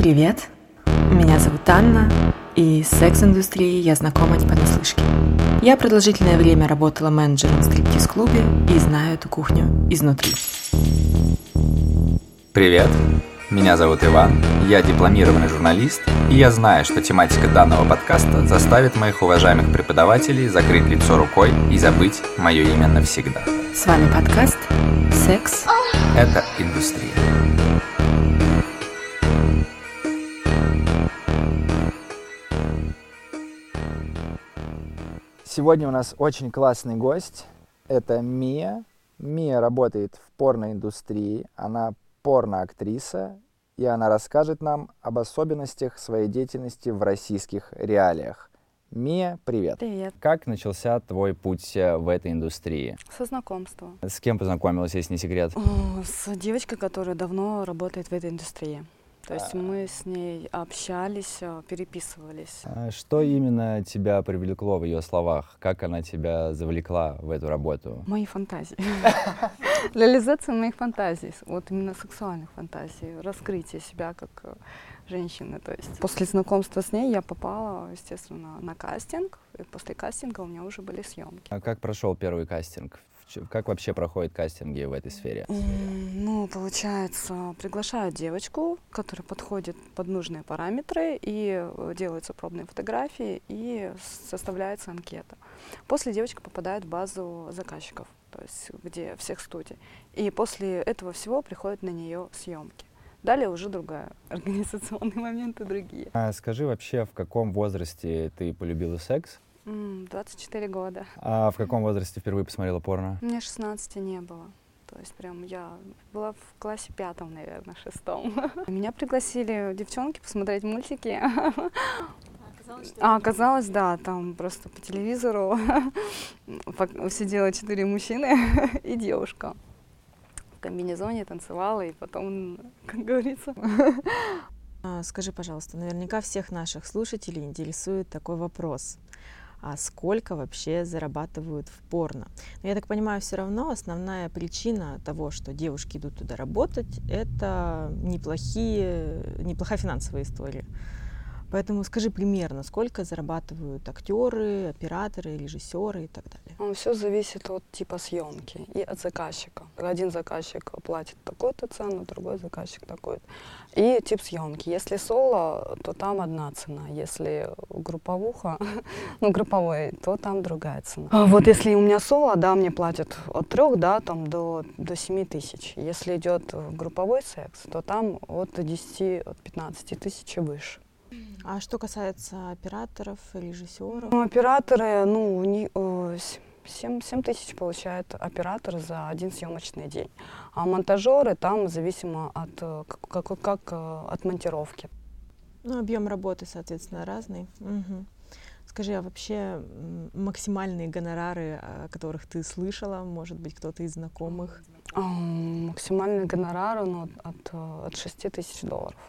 Привет, меня зовут Анна, и с секс-индустрией я знакома не понаслышке. Я продолжительное время работала менеджером в стриптиз-клубе и знаю эту кухню изнутри. Привет, меня зовут Иван, я дипломированный журналист, и я знаю, что тематика данного подкаста заставит моих уважаемых преподавателей закрыть лицо рукой и забыть мое имя навсегда. С вами подкаст «Секс». Это индустрия. Сегодня у нас очень классный гость. Это Мия. Мия работает в порноиндустрии. Она порноактриса, и она расскажет нам об особенностях своей деятельности в российских реалиях. Мия, привет. Привет. Как начался твой путь э, в этой индустрии? Со знакомства. С кем познакомилась, если не секрет? О, С девочкой, которая давно работает в этой индустрии. То есть мы с ней общались, э, переписывались. А Что именно тебя привлекло в ее словах? Как она тебя завлекла в эту работу? Мои фантазии. Реализация моих фантазий, вот именно сексуальных фантазий, раскрытие себя как э, женщины. То есть после знакомства с ней я попала, естественно, на кастинг, и после кастинга у меня уже были съемки. А как прошел первый кастинг? Как вообще проходят кастинги в этой сфере? Ну, получается, приглашают девочку, которая подходит под нужные параметры, и э, делаются пробные фотографии, и составляется анкета. После девочка попадает в базу заказчиков, то есть где всех студий. И после этого всего приходят на нее съемки. Далее уже другая организационные моменты другие. А скажи вообще, в каком возрасте ты полюбила секс? М, 24 года. А в каком возрасте впервые посмотрела порно? Мне 16 не было. То есть прям я была в классе пятом, наверное, шестом. Меня пригласили девчонки посмотреть мультики. А оказалось, да, там просто по телевизору сидело четыре мужчины и девушка. В комбинезоне танцевала, и потом, как говорится, А, Скажи, пожалуйста, наверняка всех наших слушателей интересует такой вопрос. А сколько вообще зарабатывают в порно? Но я так понимаю, все равно основная причина того, что девушки идут туда работать, это неплохие, неплохая финансовая история. Поэтому скажи примерно, сколько зарабатывают актеры, операторы, режиссеры и так далее. все зависит от типа съемки и от заказчика. Один заказчик платит такую-то цену, другой заказчик такой-то. И тип съемки. Если соло, то там одна цена. Если групповуха, ну, групповой, то там другая цена. А Вот если у меня соло, да, мне платят от трех, да, там до, до 7 тысяч. Если идет групповой секс, то там от 10, от 15 тысяч и выше. А что касается операторов, режиссеров? Ну, операторы, ну, у них, э, с- 7, 7 тысяч получает оператор за один съемочный день. А монтажеры там зависимо от, э, как, как, как, э, от монтировки. Ну, объем работы, соответственно, разный. Мгм. Скажи, а вообще максимальные гонорары, о которых ты слышала, может быть, кто-то из знакомых? Максимальный гонорар ну, от, э, от 6 тысяч долларов.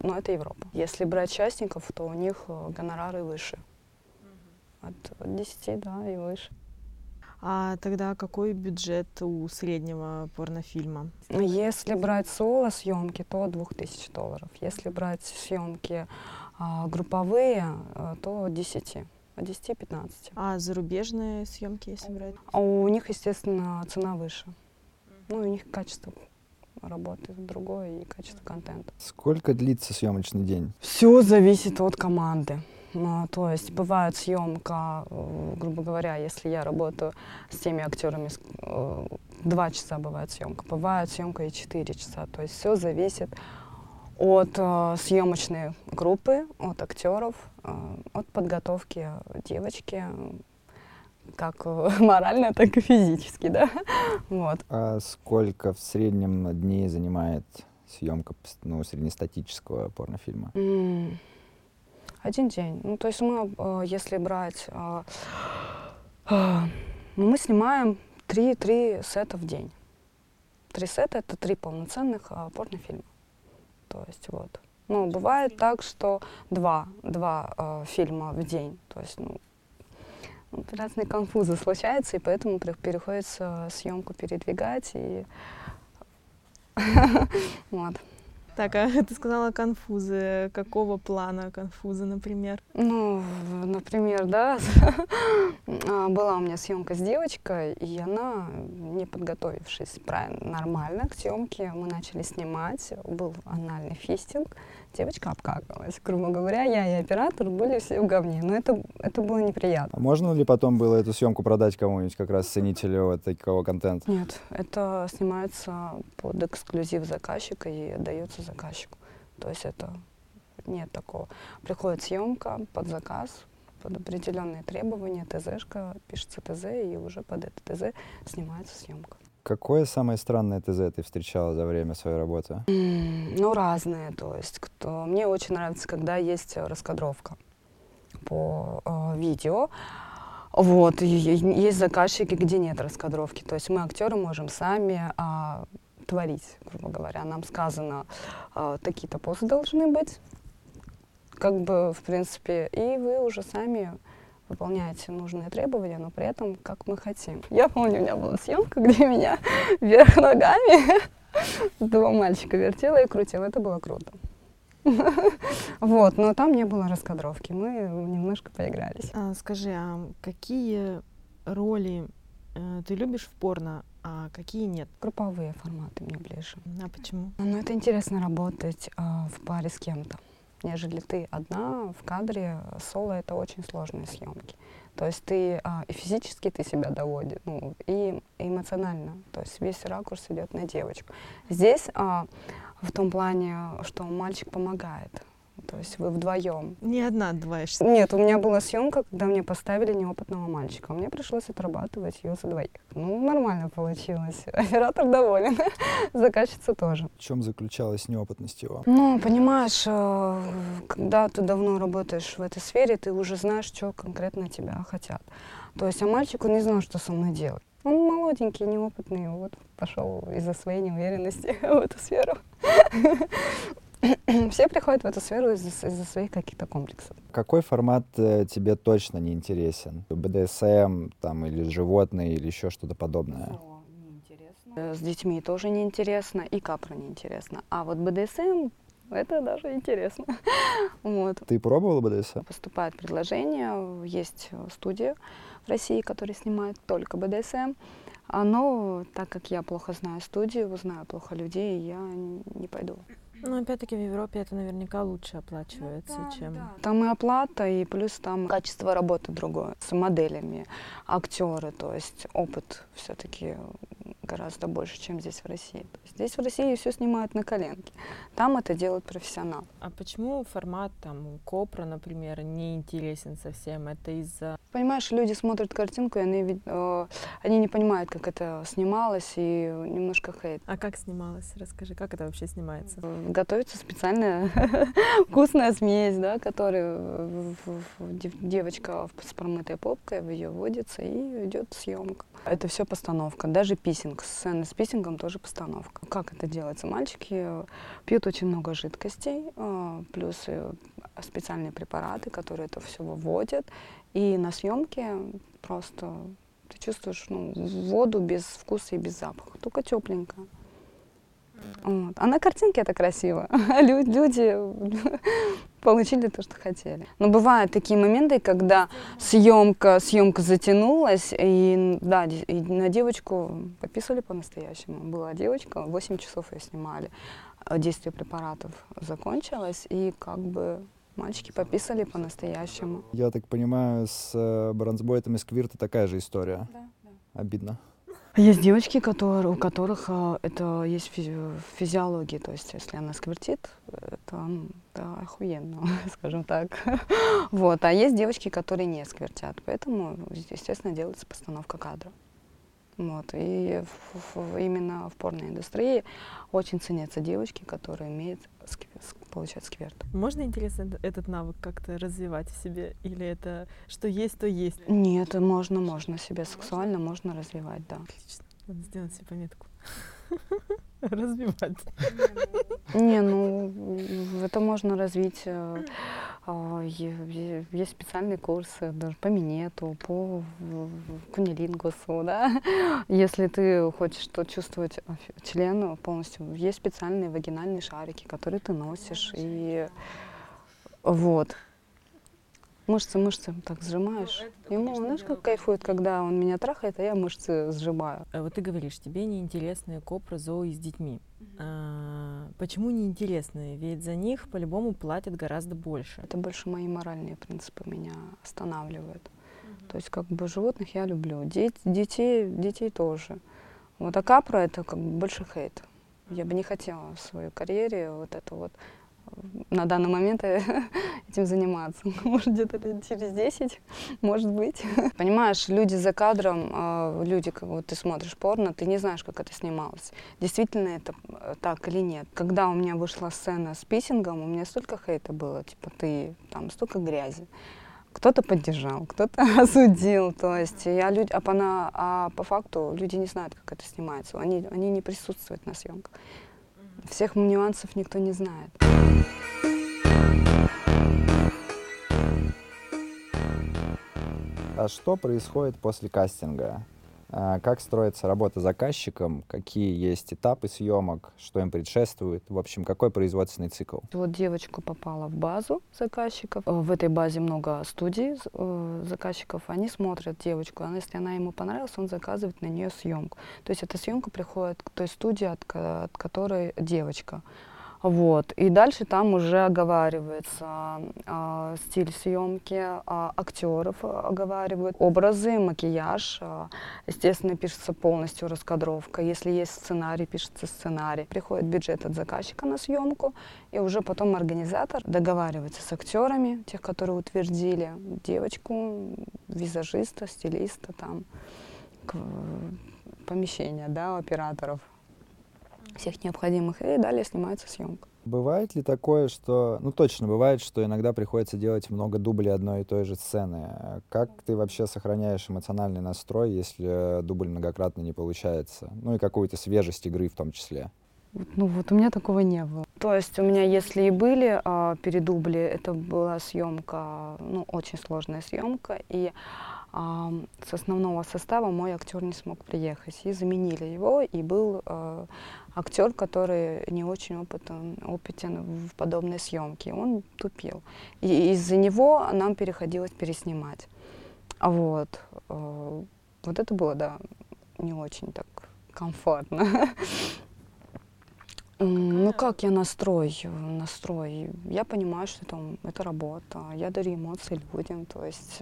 Но это Европа. Если брать частников, то у них э, гонорары выше. От, от 10, да, и выше. А тогда какой бюджет у среднего порнофильма? Если брать соло съемки, то 2000 долларов. Если брать съемки а, групповые, а, то от 10. От 10-15. А зарубежные съемки, если брать? А у них, естественно, цена выше. Ну, у них качество работы другое и качество контента. Сколько длится съемочный день? Все зависит от команды. Ну, то есть бывает съемка, э, грубо говоря, если я работаю с теми актерами, э, два часа бывает съемка, бывает съемка и четыре часа. То есть все зависит от э, съемочной группы, от актеров, э, от подготовки девочки, как э, морально, так и физически, да. Вот. А сколько в среднем дней занимает съемка ну, среднестатического порнофильма? М, Один день. Ну, то есть мы, э, если брать, э, ну, мы снимаем три, три сета в день. Три сета — это три полноценных порнофильма. То есть вот. Ну, бывает так, что два, два э, фильма в день. То есть, ну, разные конфузы случаются, и поэтому при- приходится съемку передвигать и вот. Так, а ты сказала конфузы. Какого плана конфузы, например? Ну, например, да, а, была у меня съемка с девочкой, и она, не подготовившись правильно, нормально к съемке, мы начали снимать, был анальный фистинг, девочка обкакалась, грубо говоря, я и оператор были все в говне, но это, это было неприятно. А можно ли потом было эту съемку продать кому-нибудь, как раз ценителю вот такого контента? Нет, это снимается под эксклюзив заказчика и отдается заказчику. То есть это нет такого. Приходит съемка под заказ, под определенные требования, ТЗшка, пишется ТЗ, и уже под это ТЗ снимается съемка. Какое самое странное ТЗ ты встречала за время своей работы? Ну, разные, то есть кто... мне очень нравится, когда есть э, раскадровка по э, видео. Вот, есть заказчики, где нет раскадровки. То есть мы, актеры, можем сами а, творить, грубо говоря. Нам сказано, а, такие-то позы должны быть, как бы, в принципе, и вы уже сами выполняете нужные требования, но при этом, как мы хотим. Я помню, у меня была съемка, где меня вверх ногами два мальчика вертела и крутила. Это было круто. Вот, но там не было раскадровки. Мы немножко поигрались. А, скажи, а какие роли э, ты любишь в порно, а какие нет? Групповые форматы мне ближе. А почему? Ну, это интересно работать а, в паре с кем-то, нежели ты одна в кадре. Соло — это очень сложные съемки. То есть ты а, и физически ты себя доводишь, ну, и эмоционально. То есть весь ракурс идет на девочку. Здесь а, в том плане, что мальчик помогает. То есть вы вдвоем. Не одна отдуваешься. Нет, у меня была съемка, когда мне поставили неопытного мальчика. Мне пришлось отрабатывать ее за двоих. Ну, нормально получилось. Оператор доволен. Заказчица тоже. В чем заключалась неопытность его? Ну, понимаешь, э, когда ты давно работаешь в этой сфере, ты уже знаешь, что конкретно тебя хотят. То есть, а мальчик, он не знал, что со мной делать. Он молоденький, неопытный, вот пошел из-за своей неуверенности в эту сферу. Все приходят в эту сферу из-за из-за своих каких-то комплексов. Какой формат э, тебе точно не интересен? БДСМ там, или животные, или еще что-то подобное? Э, С детьми тоже неинтересно, и капра неинтересно. А вот БДСМ, это даже интересно. Вот. Ты пробовала БДСМ? Поступает предложение, есть студия в России, которая снимает только БДСМ. А, Но так как я плохо знаю студию, знаю плохо людей, я не пойду. Ну, опять-таки, в Европе это наверняка лучше оплачивается, чем... Там и оплата, и плюс там качество работы другое. С моделями, актеры, то есть опыт все-таки гораздо больше, чем здесь в России. Здесь в России все снимают на коленке. Там это делают профессионал. А почему формат там Копра, например, не интересен совсем? Это из-за... Понимаешь, люди смотрят картинку, и они, вид- э, они не понимают, как это снималось, и немножко хейт. А как снималось? Расскажи, как это вообще снимается? Готовится специальная вкусная смесь, да, которую девочка с промытой попкой, в ее вводится и идет съемка. Это все постановка, даже писинг, сцены с писингом тоже постановка. Как это делается? Мальчики пьют очень много жидкостей, э, плюс э, специальные препараты, которые это все выводят, и на съемке просто ты чувствуешь ну, воду без вкуса и без запаха, только тепленькая. Вот. А на картинке это красиво. Лю- Люди получили то, что хотели. Но бывают такие моменты, когда съемка, съемка затянулась, и да, и на девочку пописали по-настоящему. Была девочка, 8 часов ее снимали. А Действие препаратов закончилось, и как бы мальчики пописали по-настоящему. Я так понимаю, с э, бронзбойтами сквирта такая же история. Обидно. Есть девочки, которые, у которых а, это есть физи- в физиологии, то есть если она сквертит, это да, охуенно, скажем так. Вот. А есть девочки, которые не сквертят, поэтому, естественно, делается постановка кадра. Вот. И в- в- именно в порноиндустрии очень ценятся девочки, которые умеют ск- получать скверт. Можно, интересно, этот навык как-то развивать в себе? Или это что есть, то есть? Нет, можно, можно себя сексуально, можно развивать, да. Отлично. Надо сделать себе пометку. развивать. Не, ну это можно развить. э, а, Есть специальные курсы даже по минету, по кунилингусу, да. Если ты хочешь что чувствовать а, ф- член полностью, есть специальные вагинальные шарики, которые ты носишь и вот. Мышцы, мышцы так сжимаешь. Ему, знаешь, как кайфует, когда он меня трахает, а я мышцы сжимаю. А Вот ты говоришь, тебе неинтересны копры, зоои с детьми. А, почему неинтересны? Ведь за них по-любому платят гораздо больше. Это больше мои моральные принципы меня останавливают. То есть как бы животных я люблю, Дет- детей, детей тоже. Вот а капра это как бы больше хейт. Я бы не хотела в своей карьере вот это вот на данный момент э, этим заниматься. Может, где-то лет через 10, может быть. Понимаешь, люди за кадром, э, люди, как вот ты смотришь порно, ты не знаешь, как это снималось. Действительно это э, так или нет. Когда у меня вышла сцена с писингом, у меня столько хейта было, типа ты, там столько грязи. Кто-то поддержал, кто-то осудил. То есть я люди, а, по, на- а по факту люди не знают, как это снимается. Они, они не присутствуют на съемках. Всех нюансов никто не знает. А что происходит после кастинга? А, Как строится работа заказчиком? Какие есть этапы съемок? Что им предшествует? В общем, какой производственный цикл? Вот девочка попала в базу заказчиков. Э, В этой базе много студий э, заказчиков. Они смотрят девочку. а Если она ему понравилась, он заказывает на нее съемку. То есть эта съемка приходит к той студии, от, от которой девочка. Вот. И дальше там уже оговаривается а, стиль съемки, а, актеров оговаривают, образы, макияж. а, естественно, пишется полностью раскадровка. Если есть сценарий, пишется сценарий. Приходит бюджет от заказчика на съемку, и уже потом организатор договаривается с актерами, тех, которые утвердили девочку, визажиста, стилиста, там, к- помещения, да, операторов всех необходимых, и далее снимается съемка. Бывает ли такое, что... Ну, точно бывает, что иногда приходится делать много дублей одной и той же сцены. Как ты вообще сохраняешь эмоциональный настрой, если дубль многократно не получается? Ну и какую-то свежесть игры в том числе. Вот, Ну вот у меня такого не было. То есть у меня, если и были а, передубли, это была съемка, ну очень сложная съемка, и а, с основного состава мой актер не смог приехать, и заменили его, и был а, актер, который не очень опытен, опытен в подобной съемке, он тупил, и из-за него нам приходилось переснимать. А Вот, э, вот это было, да, не очень так комфортно. Ну как я настрой, настрой? Я понимаю, что это, это работа, я дарю эмоции людям, то есть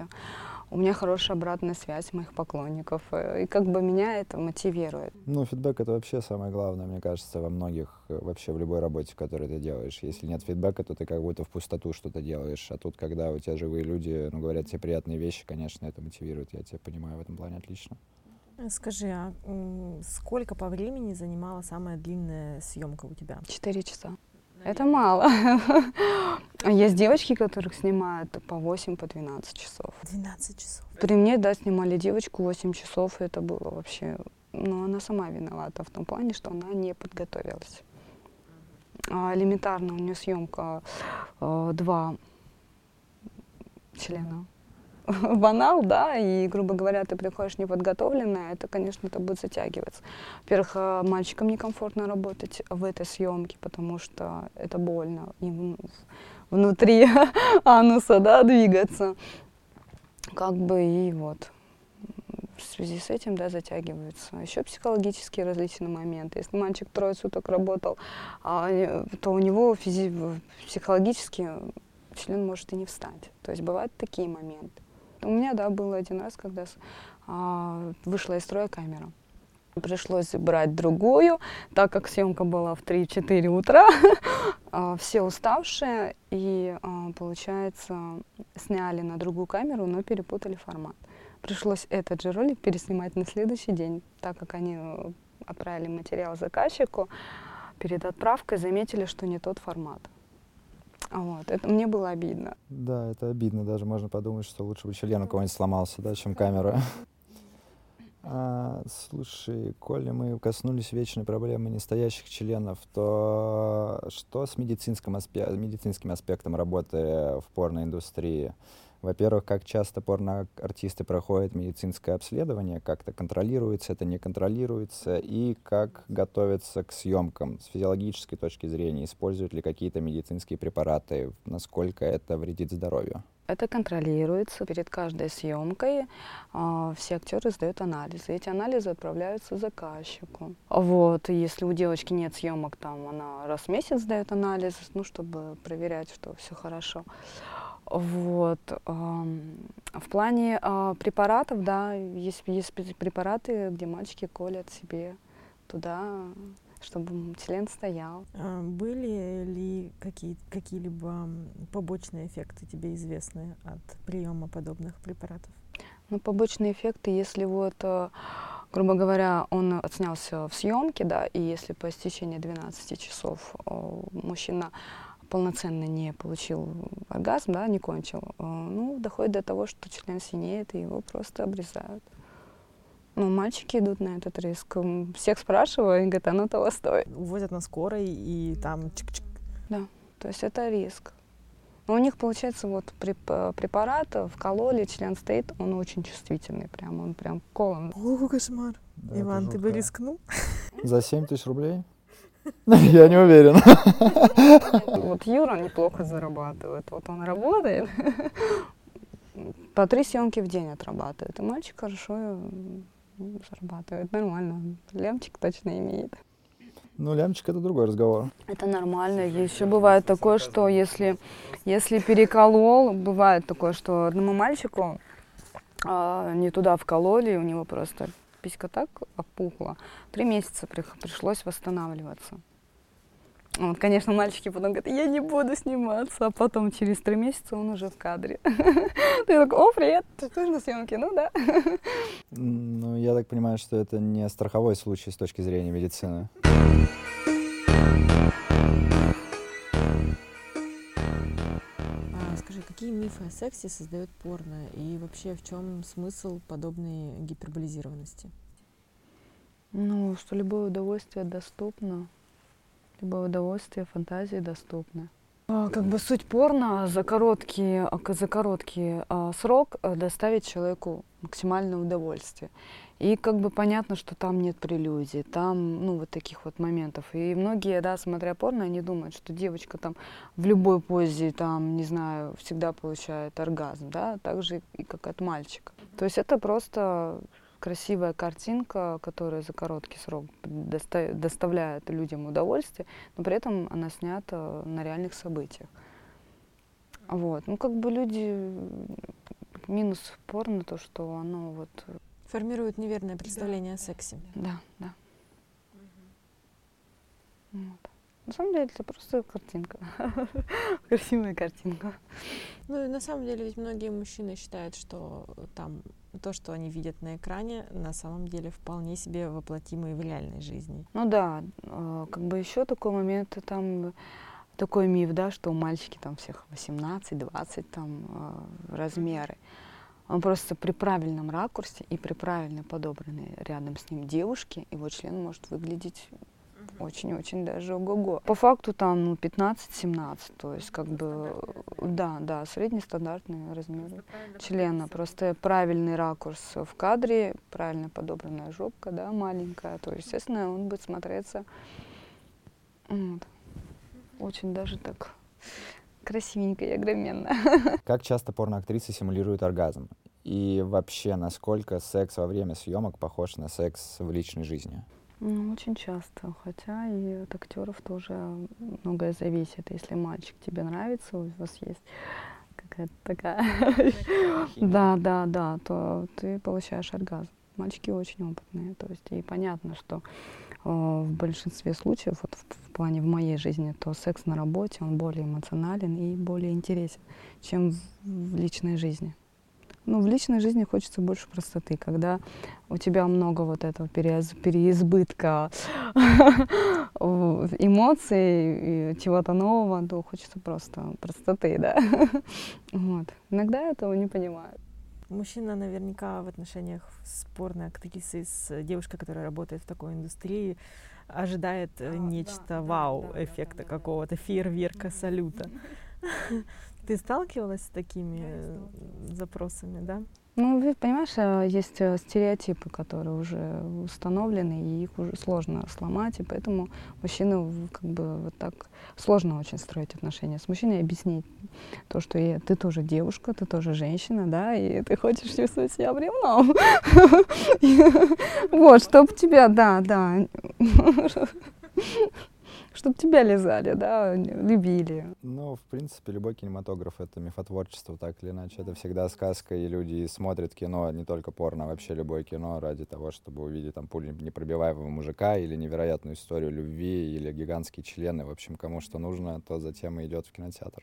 у меня хорошая обратная связь моих поклонников, э, и как бы меня это мотивирует. Ну, фидбэк — это вообще самое главное, мне кажется, во многих, э, вообще в любой работе, которую ты делаешь. Если нет фидбэка, то ты как будто в пустоту что-то делаешь. А тут, когда у тебя живые люди, ну, говорят тебе приятные вещи, конечно, это мотивирует. Я тебя понимаю в этом плане отлично. Скажи, а сколько по времени занимала самая длинная съемка у тебя? Четыре часа. Это мало. А Есть девочки, которых снимают по 8, по 12 часов. 12 часов. При мне, да, снимали девочку 8 часов, и это было вообще... Ну, она сама виновата в том плане, что она не подготовилась. А элементарно у нее съемка э, два члена. Банал, да, и, грубо говоря, ты приходишь неподготовленная, это, конечно, это будет затягиваться. Во-первых, э, мальчикам некомфортно работать в этой съемке, потому что это больно им внутри ануса, да, двигаться. Как бы и вот в связи с этим, да, затягиваются. Еще психологические различные моменты. Если мальчик трое суток работал, а, э, то у него физи- в- психологически член может и не встать. То есть бывают такие моменты. У меня, да, был один раз, когда а, вышла из строя камера. Пришлось брать другую, так как съемка была в 3-4 утра. а, Все уставшие, и, а, получается, сняли на другую камеру, но перепутали формат. Пришлось этот же ролик переснимать на следующий день, так как они э, отправили материал заказчику. Перед отправкой заметили, что не тот формат. А Вот. Это мне было обидно. Да, это обидно. Даже можно подумать, что лучше бы член у кого-нибудь сломался, да, чем камера. А, слушай, коли мы коснулись вечной проблемы нестоящих членов, то что с медицинским, аспе медицинским аспектом работы в порноиндустрии? Во-первых, как часто порноартисты проходят медицинское обследование, как это контролируется, это не контролируется, и как готовятся к съемкам с физиологической точки зрения, используют ли какие-то медицинские препараты, насколько это вредит здоровью. Это контролируется. Перед каждой съемкой э, все актеры сдают анализы. Эти анализы отправляются заказчику. Вот. Если у девочки нет съемок, там она раз в месяц сдает анализ, ну, чтобы проверять, что все хорошо. Вот. В плане а, препаратов, да, есть, есть препараты, где мальчики колят себе туда, чтобы член стоял. А были ли какие, какие-либо побочные эффекты тебе известны от приема подобных препаратов? Ну, побочные эффекты, если вот, а, грубо говоря, он отснялся в съемке, да, и если по истечении 12 часов мужчина полноценно не получил оргазм, да, не кончил, э, ну, доходит до того, что член синеет, и его просто обрезают. Ну, мальчики идут на этот риск. Всех спрашиваю, и говорят, оно того стоит. Увозят на скорой, и там чик-чик. Да, то есть это риск. Но у них, получается, вот препарат вкололи, член стоит, он очень чувствительный, прям, он прям колом. О, кошмар. Да, Иван, ты бы рискнул? За 7 тысяч рублей? Я не уверен. Вот Юра неплохо зарабатывает. Вот он работает. По три съемки в день отрабатывает. И мальчик хорошо зарабатывает. Нормально. Лямчик точно имеет. Ну, лямчик это другой разговор. Это нормально. Еще бывает такое, что если, если переколол, бывает такое, что одному мальчику а, не туда вкололи, у него просто писька так опухла. Три месяца пришлось восстанавливаться. Вот, конечно, мальчики потом говорят, я не буду сниматься, а потом через три месяца он уже в кадре. Ты такой, о, привет, ты тоже на съемке? Ну да. Ну, я так понимаю, что это не страховой случай с точки зрения медицины. Какие мифы о сексе создает порно и вообще в чем смысл подобной гиперболизированности? Ну, что любое удовольствие доступно, любое удовольствие, фантазии доступны. А, как бы суть порно за короткий, а, за короткий а, срок доставить человеку максимальное удовольствие. И как бы понятно, что там нет прелюдий, там, ну, вот таких вот моментов. И многие, да, смотря порно, они думают, что девочка там в любой позе, там, не знаю, всегда получает оргазм, да, так же и как от мальчика. То есть это просто красивая картинка, которая за короткий срок доста доставляет людям удовольствие, но при этом она снята на реальных событиях. Вот. Ну, как бы люди... Минус порно то, что оно вот... Формирует неверное представление да. о сексе. Да, да. Угу. Вот. На самом деле это просто картинка. Красивая картинка. Ну и на самом деле ведь многие мужчины считают, что там то, что они видят на экране, на самом деле вполне себе воплотимые в реальной жизни. Ну да, а, как бы еще такой момент, там такой миф, да, что мальчики там всех 18-20 там а, размеры. Он просто при правильном ракурсе и при правильно подобранной рядом с ним девушке его член может выглядеть очень-очень даже ого-го. По факту там ну, 15-17, то есть как бы, да, да, среднестандартный размер члена. Просто правильный ракурс в кадре, правильно подобранная жопка, да, маленькая, то, естественно, он будет смотреться вот, очень даже так красивенько и огроменно. Как часто порноактрисы симулируют оргазм? И вообще, насколько секс во время съемок похож на секс в личной жизни? Ну, очень часто, хотя и от актеров тоже многое зависит. Если мальчик тебе нравится, у вас есть какая-то такая, да, да, да, то ты получаешь оргазм. Мальчики очень опытные, то есть и понятно, что в большинстве случаев, вот в, плане в моей жизни, то секс на работе, он более эмоционален и более интересен, чем в, личной жизни. Ну, в личной жизни хочется больше простоты, когда у тебя много вот этого переиз, переизбытка эмоций, чего-то нового, то хочется просто простоты, да. Вот. Иногда этого не понимают. Мужчина наверняка в отношениях с порной актрисой, с девушкой, которая работает в такой индустрии, ожидает э, нечто вау-эффекта какого-то, фейерверка, салюта. Ты сталкивалась с такими э, запросами, да? Ну, понимаешь, э, есть э, стереотипы, которые уже установлены, и их уже сложно сломать, и поэтому мужчины как бы вот так сложно очень строить отношения с мужчиной и объяснить то, что я, ты тоже девушка, ты тоже женщина, да, и ты хочешь чувствовать себя бревном. Вот, чтоб тебя, да, да чтобы тебя лизали, да, любили. Ну, в принципе, любой кинематограф — это мифотворчество, так или иначе. Это всегда сказка, и люди смотрят кино, не только порно, а вообще любое кино ради того, чтобы увидеть там пулю непробиваемого мужика или невероятную историю любви, или гигантские члены. В общем, кому что нужно, то затем и идет в кинотеатр.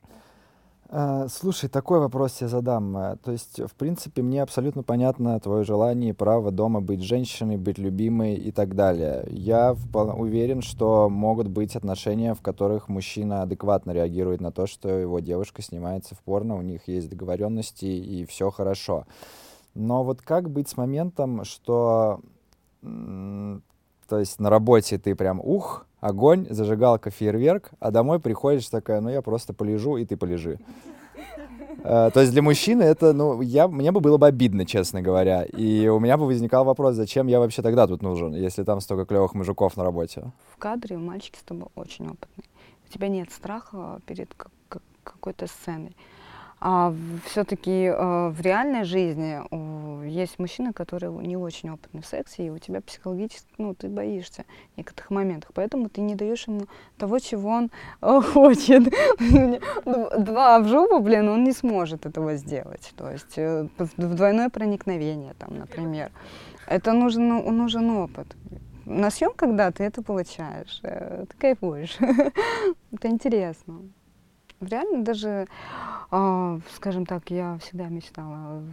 А, слушай, такой вопрос я задам. Э, то есть, в принципе, мне абсолютно понятно твое желание и право дома быть женщиной, быть любимой и так далее. Я уверен, что могут быть отношения, в которых мужчина адекватно реагирует на то, что его девушка снимается в порно, у них есть договоренности и все хорошо. Но вот как быть с моментом, что то есть на работе ты прям ух, огонь, зажигалка, фейерверк, а домой приходишь такая, ну я просто полежу, и ты полежи. Uh, то есть для мужчины это, ну, я, мне бы было бы обидно, честно говоря. И у меня бы возникал вопрос, зачем я вообще тогда тут нужен, если там столько клевых мужиков на работе. В кадре мальчики с тобой очень опытные. У тебя нет страха перед какой-то сценой. А все-таки э, в реальной жизни э, есть мужчины, которые не очень опытны в сексе, и у тебя психологически, ну, ты боишься в некоторых моментах, поэтому ты не даешь ему того, чего он э, хочет. Два в жопу, блин, он не сможет этого сделать. То есть э, двойное проникновение, там, например. Это нужен, ну, нужен опыт. На съемках, когда ты это получаешь, э, ты кайфуешь. это интересно. Реально даже, э, скажем так, я всегда мечтала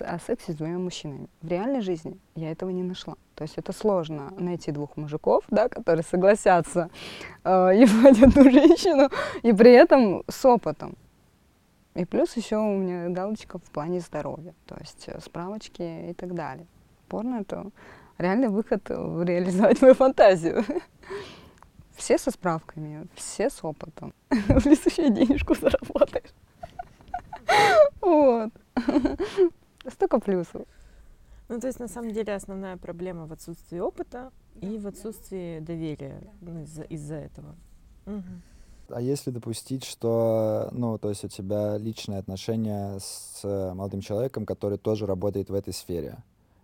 о сексе с двумя мужчинами. В реальной жизни я этого не нашла. То есть это сложно найти двух мужиков, да, которые согласятся э, ебать одну женщину, и при этом с опытом. И плюс еще у меня галочка в плане здоровья, то есть э, справочки и так далее. Порно это реальный выход реализовать мою фантазию. Все со справками, все с опытом. В лесу еще денежку заработаешь. Вот. Столько плюсов. Ну, то есть, на самом деле, основная проблема в отсутствии опыта и в отсутствии доверия ну, из-за, из этого. Угу. А если допустить, что, ну, то есть у тебя личные отношения с молодым человеком, который тоже работает в этой сфере,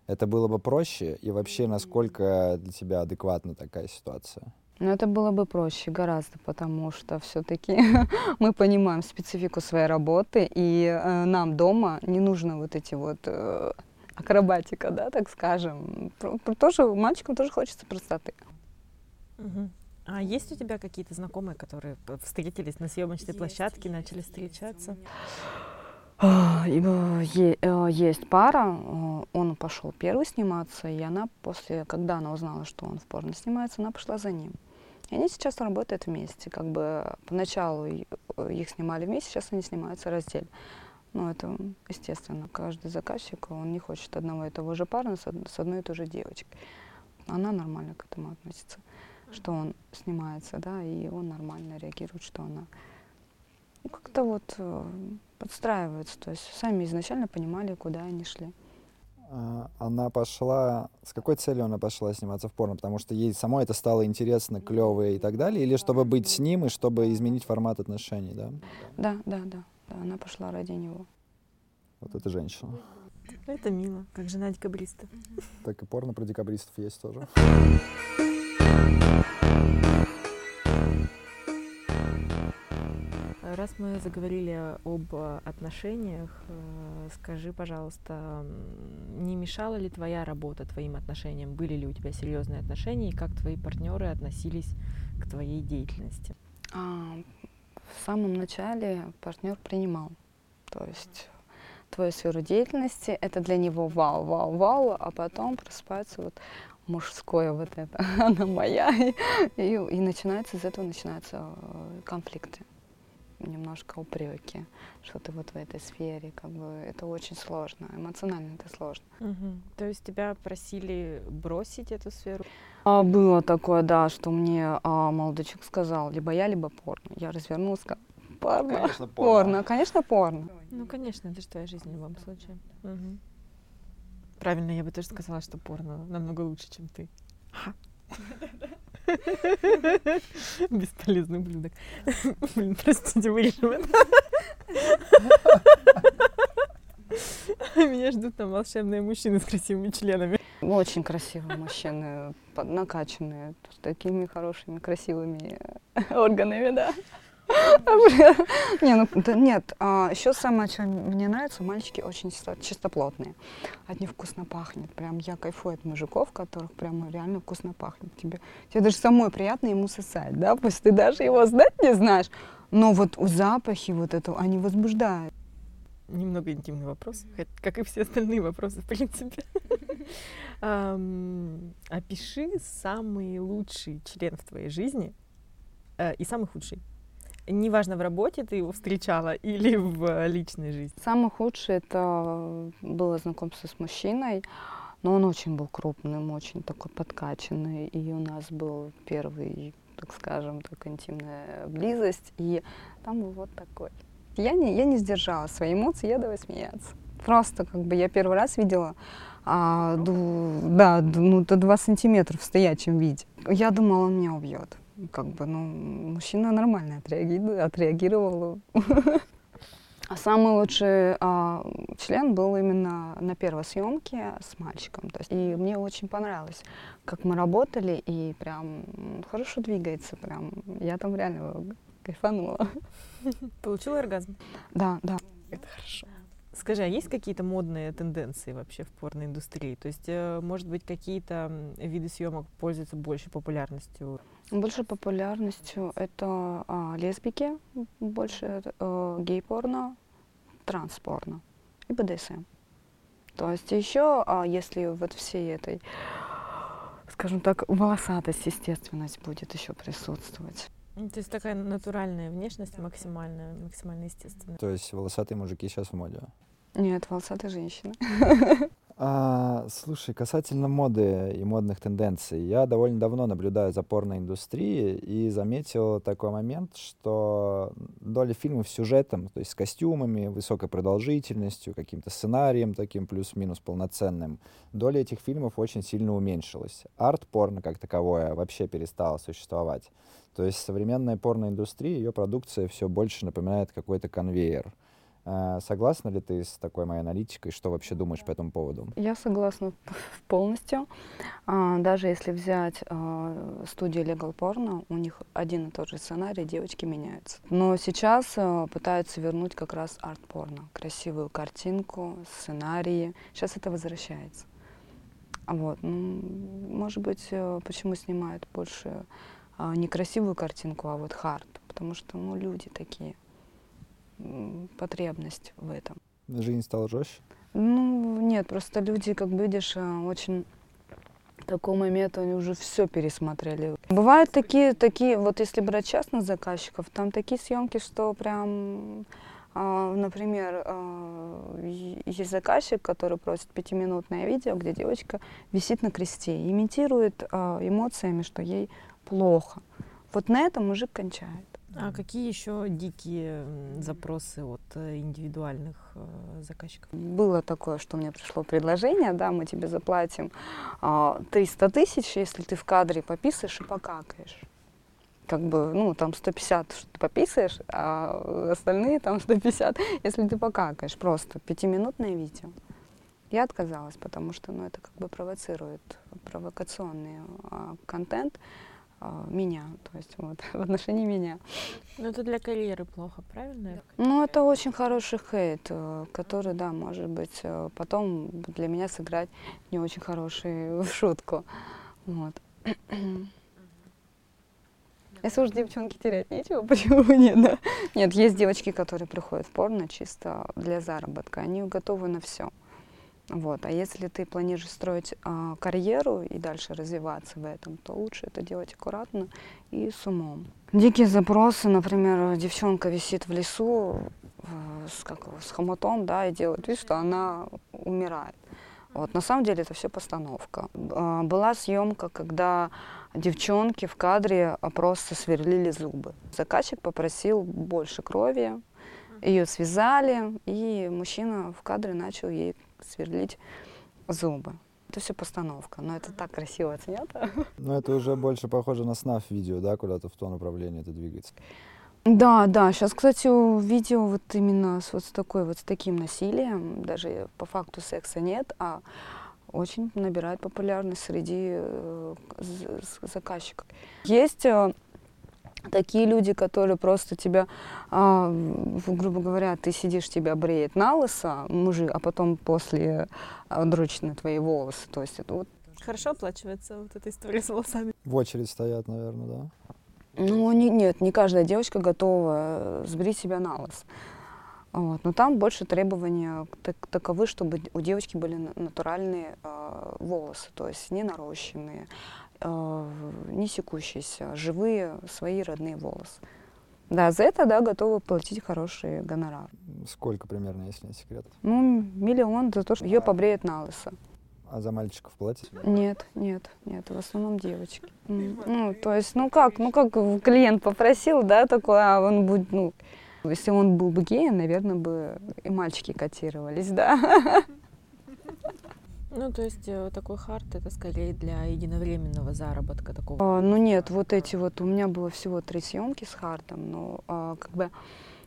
это было бы проще? И вообще, насколько для тебя адекватна такая ситуация? Но это было бы проще гораздо, потому что все-таки мы понимаем специфику своей работы, и э, нам дома не нужно вот эти вот э, акробатика, да, так скажем. Про, про, тоже мальчикам тоже хочется простоты. Угу. А есть у тебя какие-то знакомые, которые встретились на съемочной есть, площадке, есть, начали встречаться? Э, есть пара, э, он пошел первый сниматься, и она после, когда она узнала, что он в порно снимается, она пошла за ним. И они сейчас работают вместе. Как бы поначалу их снимали вместе, сейчас они снимаются раздельно. Ну, это естественно. Каждый заказчик, он не хочет одного и того же парня с одной и той же девочкой. Она нормально к этому относится, что он снимается, да, и он нормально реагирует, что она ну, как-то вот подстраивается. То есть сами изначально понимали, куда они шли. А, она пошла... С какой целью она пошла сниматься в порно? Потому что ей самой это стало интересно, клево и так далее? Или чтобы быть с ним и чтобы изменить формат отношений, да? Да, да, да. да она пошла ради него. Вот это женщина. Это мило, как жена декабриста. Так и порно про декабристов есть тоже. Раз мы заговорили об отношениях, э, скажи, пожалуйста, не мешала ли твоя работа твоим отношениям? Были ли у тебя серьезные отношения и как твои партнеры относились к твоей деятельности? А, в самом начале партнер принимал. То есть твою сферу деятельности, это для него вау, вау, вау, а потом просыпается вот мужское вот это, она моя, и, и, и начинается, из этого начинаются э, конфликты немножко упреки, что ты вот в этой сфере, как бы это очень сложно, эмоционально это сложно. Мгм. То есть тебя просили бросить эту сферу? А, было такое, да, что мне а, молодой человек сказал, либо я, либо порно. Я развернулась, сказала, порно. Конечно, Порно, конечно, порно. Ну, конечно, это же твоя жизнь в любом случае. Мгм. Правильно, я бы тоже сказала, что порно намного лучше, чем ты. Ха. Бесполезный ублюдок. Блин, простите, вырежем это. Меня ждут там волшебные мужчины с красивыми членами. Очень красивые мужчины, накачанные, с такими хорошими, красивыми органами, да. Не, ну да нет, еще самое, что мне нравится, мальчики очень чисто- чистоплотные. От них вкусно пахнет. Прям я кайфую от мужиков, которых прям реально вкусно пахнет. Тебе, тебе даже самой приятно ему сосать, да, пусть ты даже его знать не знаешь, но вот у запахи вот это, они возбуждают. Немного интимный вопрос, как и все остальные вопросы, в принципе. Опиши самый лучший член в твоей жизни э, и самый худший. Неважно, в работе ты его встречала или в э, личной жизни. Самое худшее это было знакомство с мужчиной, но он очень был крупным, очень такой подкачанный, и у нас был первый, так скажем, так интимная близость, и там был вот такой. Я не, я не сдержала свои эмоции, я давай смеяться. Просто как бы я первый раз видела, а, ду- да, ну, до 2 сантиметра в стоячем виде. Я думала, он меня убьет. Как бы, ну, мужчина нормально отреаги- отреагировал. А самый лучший а, член был именно на первой съемке с мальчиком. То есть, и мне очень понравилось, как мы работали, и прям хорошо двигается. Прям. Я там реально кайфанула. Получила оргазм? Да, да. Это хорошо. Скажи, а есть какие-то модные тенденции вообще в порноиндустрии? То есть, э, может быть, какие-то виды съемок пользуются большей популярностью? Больше популярностью это а, лесбики, больше э, гей-порно, транс-порно и БДСМ. То есть еще, а, если вот всей этой, скажем так, волосатость, естественность будет еще присутствовать. Ну, То есть такая натуральная внешность, максимальная, максимально естественная. То есть волосатые мужики сейчас в моде. Нет, волосатая женщина. А, слушай, касательно моды и модных тенденций, я довольно давно наблюдаю за порноиндустрией и заметил такой момент, что доля фильмов с сюжетом, то есть с костюмами, высокой продолжительностью, каким-то сценарием таким плюс-минус полноценным, доля этих фильмов очень сильно уменьшилась. Арт-порно как таковое вообще перестало существовать. То есть современная порноиндустрия, ее продукция все больше напоминает какой-то конвейер. А, Согласна ли ты с такой моей аналитикой? Что вообще думаешь по этому поводу? Я согласна полностью. А, Даже если взять а, студию Legal Porno, у них один и тот же сценарий, девочки меняются. Но сейчас а, пытаются вернуть как раз арт-порно. Красивую картинку, сценарии. Сейчас это возвращается. А Вот. ну, Может быть, э, почему снимают больше не красивую картинку, а вот хард? Потому что ну, люди такие. Потребность в этом. Жизнь стала жестче? Ну, нет, просто люди, как видишь, а, очень в такой момент они уже все пересмотрели. Бывают такие, такие, вот если брать частных заказчиков, там такие съемки, что прям, а, например, е- есть заказчик, который просит пятиминутное видео, где девочка висит на кресте, имитирует а, эмоциями, что ей плохо. Вот на этом мужик кончает. А какие еще дикие запросы от э, индивидуальных э, заказчиков? Было такое, что мне пришло предложение, да, мы тебе заплатим а, 300 тысяч, если ты в кадре пописаешь и покакаешь. Как бы, ну, там 150, что ты пописаешь, а остальные там 150, если ты покакаешь. Просто пятиминутное видео. Я отказалась, потому что, ну, это как бы провоцирует провокационный а, контент а, меня, то есть вот в отношении меня. Ну, это для карьеры плохо, правильно? Ну, это очень хороший хейт, э, который, да, может быть, э, потом для меня сыграть не очень хорошую шутку. Вот. Если уж девчонки терять нечего, почему бы нет, да? Нет, есть девочки, которые приходят в порно чисто для заработка. Они готовы на все. Вот. А если ты планируешь строить а, карьеру и дальше развиваться в этом, то лучше это делать аккуратно и с умом. Дикие запросы, например, девчонка висит в лесу с, как, с хомутом, да, и делает вид, что она умирает. Вот. На самом деле это все постановка. А, была съемка, когда девчонки в кадре а, просто сверлили зубы. Заказчик попросил больше крови, ее связали, и мужчина в кадре начал ей сверлить зубы. Это все постановка, но это так красиво снято. Ну, это уже больше похоже на снаф видео, да, куда-то в то направление это двигается. Да, да. Сейчас, кстати, видео вот именно с вот с такой вот с таким насилием, даже по факту секса нет, а очень набирает популярность среди э, заказчиков. Есть э, такие люди, которые просто тебя, а, грубо говоря, ты сидишь, тебя бреет на лысо мужик, а потом после а, дрочит на твои волосы. То есть это вот Хорошо оплачивается вот эта история с волосами. В очередь стоят, наверное, да? Ну, не, нет, не каждая девочка готова э, сбрить себя на лысо. Вот. Но там больше требования так, таковы, чтобы у девочки были натуральные э, волосы, то есть не нарощенные, не секущиеся, живые свои родные волосы. Да, за это, да, готовы платить хороший гонорар. Сколько примерно, если не секрет? Ну, миллион за то, что ее побреют на лысо. А за мальчиков платят? Нет, нет, нет, в основном девочки. Ну, то есть, ну как, ну как клиент попросил, да, такой, а он будет, ну, если он был бы геем, наверное, бы и мальчики котировались, да. Ну, то есть э, такой хард это скорее для единовременного заработка такого. А, ну нет, вот эти вот у меня было всего три съемки с хардом, но а, как бы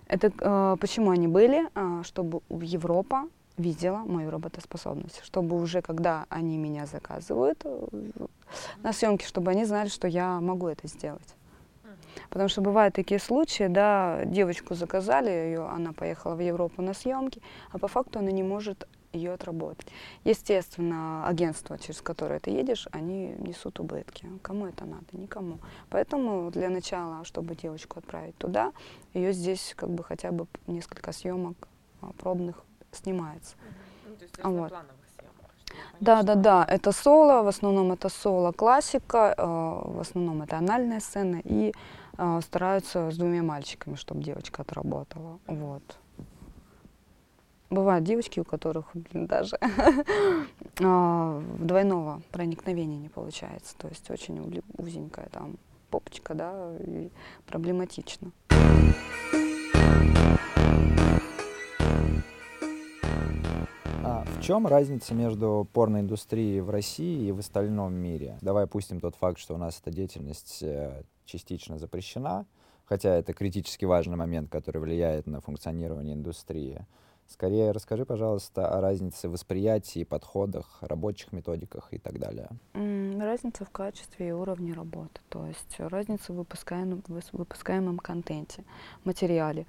это а, почему они были, а, чтобы Европа видела мою работоспособность, чтобы уже когда они меня заказывают э, на съемки, чтобы они знали, что я могу это сделать. Потому что бывают такие случаи, да, девочку заказали, ее, она поехала в Европу на съемки, а по факту она не может ее отработать. Естественно, агентство, через которое ты едешь, они несут убытки. Кому это надо? Никому. Поэтому для начала, чтобы девочку отправить туда, ее здесь как бы хотя бы несколько съемок а, пробных снимается. Ну, то есть А вот. Да, да, да, это соло, в основном это соло классика, э, в основном это анальная сцена, и э, стараются с двумя мальчиками, чтобы девочка отработала. Вот. Бывают девочки, у которых блин, даже а, двойного проникновения не получается. То есть очень узенькая там попочка, да, и проблематично. А в чем разница между порноиндустрией в России и в остальном мире? Давай опустим тот факт, что у нас эта деятельность э, частично запрещена, хотя это критически важный момент, который влияет на функционирование индустрии. Скорее расскажи, пожалуйста, о разнице в восприятии, подходах, рабочих методиках и так далее. Разница в качестве и уровне работы, то есть разница в выпускаемом, выпускаемом контенте, материале.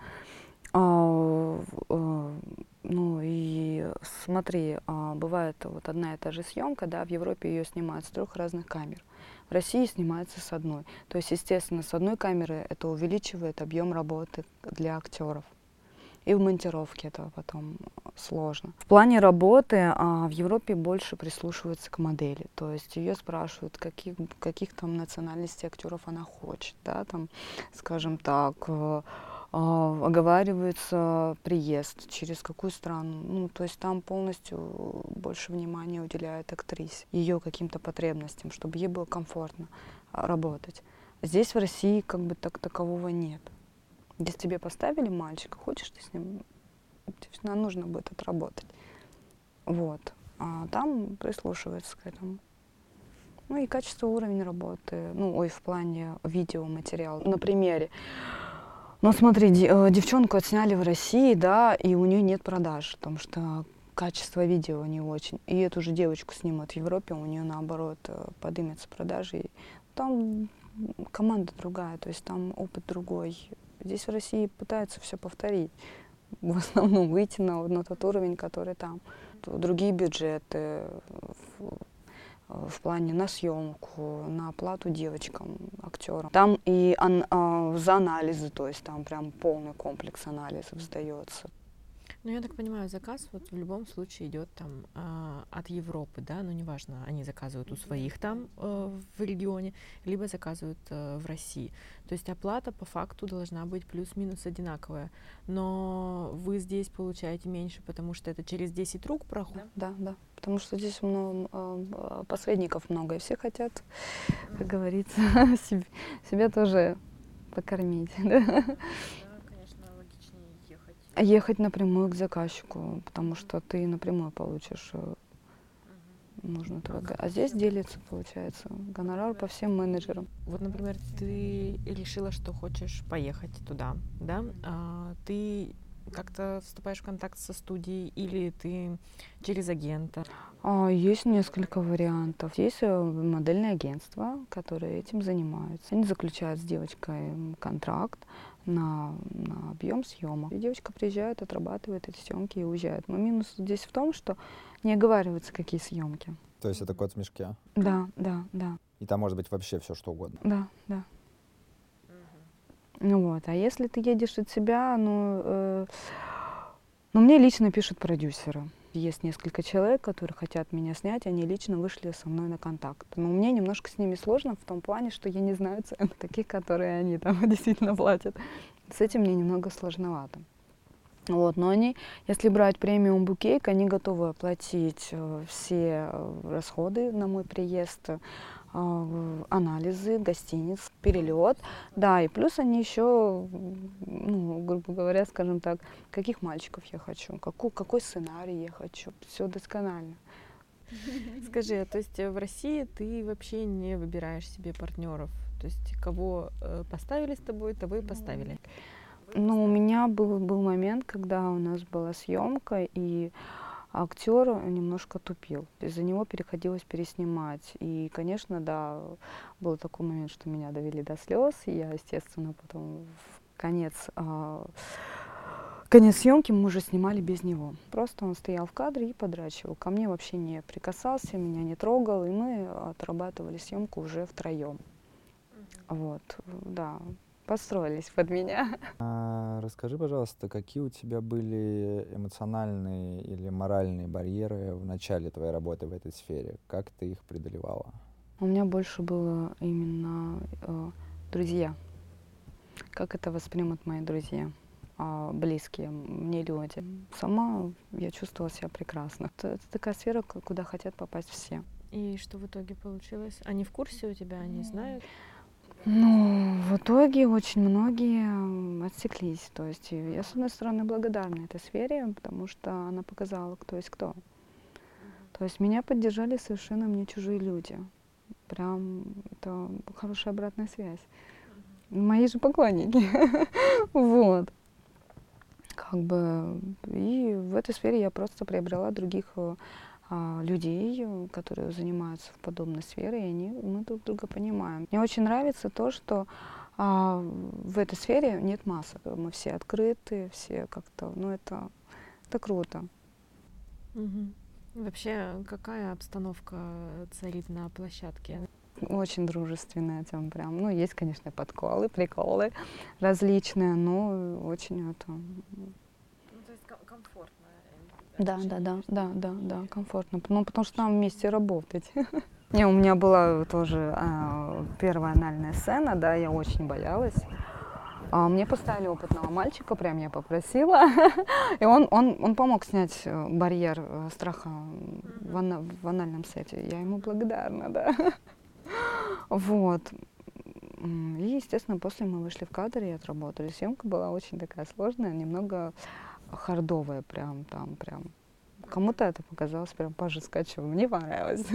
А, э, ну и смотри, а, бывает вот одна и та же съемка, да, в Европе ее снимают с трех разных камер. В России снимается с одной. То есть, естественно, с одной камеры это увеличивает объем работы для актеров. И в монтировке это потом сложно. В плане работы а, в Европе больше прислушиваются к модели. То есть ее спрашивают, каких, каких там национальностей актеров она хочет. Да, там, скажем так, э, а, оговаривается приезд, через какую страну. Ну, то есть там полностью больше внимания уделяют актрисе, ее каким-то потребностям, чтобы ей было комфортно а, работать. Здесь в России как бы так такового нет. Здесь тебе поставили мальчика, хочешь ты с ним, тебе нужно будет отработать. Вот. А там прислушиваются к этому. Ну и качество, уровень работы, ну, ой, в плане видеоматериала. На примере. Ну, смотри, э, девчонку отсняли в России, да, и у нее нет продаж, потому что качество видео не очень. И эту же девочку снимут в Европе, у нее наоборот э, подымется продажи. Там команда другая, то есть там опыт другой. Здесь в России пытаются все повторить. В основном выйти на, на тот уровень, который там. Другие бюджеты в, в плане на съемку, на оплату девочкам, актерам. Там и ан- а, за анализы, то есть там прям полный комплекс анализов сдается. Ну, я так понимаю, заказ вот в любом случае идет там а, от Европы, да, ну, неважно, они заказывают у своих там э, в регионе, либо заказывают э, в России. То есть оплата по факту должна быть плюс-минус одинаковая, но вы здесь получаете меньше, потому что это через 10 рук проходит. Да, да, потому что здесь много, э, посредников много, и все хотят, как говорится, себе, себя тоже покормить. Да? Логичнее ехать. Напрямую к заказчику, потому что ты напрямую получишь э, нужно только. А здесь делится, получается, гонорар по всем менеджерам. Вот, например, ты решила, что хочешь поехать туда, да? А, ты как-то вступаешь в контакт со студией или ты через агента? А, есть несколько вариантов. Есть э, модельные агентства, которые этим занимаются. Они заключают с девочкой контракт на, на объем съемок. И девочка приезжает, отрабатывает эти съемки и уезжает. Но минус здесь в том, что не оговариваются, какие съемки. То есть это кот в мешке. Да, да, да. И там может быть вообще все что угодно. Да, да. Ну вот, а если ты едешь от себя, ну, э, ну мне лично пишут продюсеры. Есть несколько человек, которые хотят меня снять, они лично вышли со мной на контакт. Но мне немножко с ними сложно в том плане, что я не знаю цен таких, которые они там действительно платят. С этим мне немного сложновато. Вот, но они, если брать премиум букейк, они готовы оплатить э, все э, расходы на мой приезд, анализы, гостиниц, перелет. Да, и плюс они еще, ну, грубо говоря, скажем так, каких мальчиков я хочу, какой, какой сценарий я хочу. Все досконально. Скажи, а то есть в России ты вообще не выбираешь себе партнеров? То есть кого э, поставили с тобой, того и поставили? Ну, у меня был, был момент, когда у нас была съемка, и актер немножко тупил. Из-за него переходилось переснимать. И, конечно, да, был такой момент, что меня довели до слез. И я, естественно, потом в конец, а, конец съемки мы уже снимали без него. Просто он стоял в кадре и подрачивал. Ко мне вообще не прикасался, меня не трогал, и мы отрабатывали съемку уже втроем. Вот, да, построились под меня. А, расскажи, пожалуйста, какие у тебя были эмоциональные или моральные барьеры в начале твоей работы в этой сфере? Как ты их преодолевала? У меня больше было именно э, друзья. Как это воспримут мои друзья? э, близкие мне люди. Сама я чувствовала себя прекрасно. Это, это такая сфера, куда хотят попасть все. И что в итоге получилось? Они в курсе у тебя, они знают? Ну, в итоге очень многие отсеклись. То есть я, с одной стороны, благодарна этой сфере, потому что она показала, кто есть кто. То есть меня поддержали совершенно мне чужие люди. Прям это хорошая обратная связь. Мои же поклонники. Вот. Как бы и в этой сфере я просто приобрела других э, людей, которые занимаются в подобной сфере, и они, мы друг друга понимаем. Мне очень нравится то, что а, в этой сфере нет масок. Мы все открыты, все как-то, ну это, это круто. Угу. Вообще, какая обстановка царит на площадке? Очень дружественная, там прям, ну, есть, конечно, подколы, приколы различные, но очень это... Ну, то есть комфортно. Да, да, да, да, да, да, комфортно. Ну, потому что нам вместе работать. Не, у меня была тоже а, первая анальная сцена, да, я очень боялась. А, мне поставили опытного мальчика, прям я попросила, и он, он, он помог снять э, барьер э, страха в, ана, в анальном сете. Я ему благодарна, да. Вот. И, естественно, после мы вышли в кадр и отработали. Съемка была очень такая сложная, немного хардовая прям там прям. Кому-то это показалось прям пожескачево. Мне понравилось.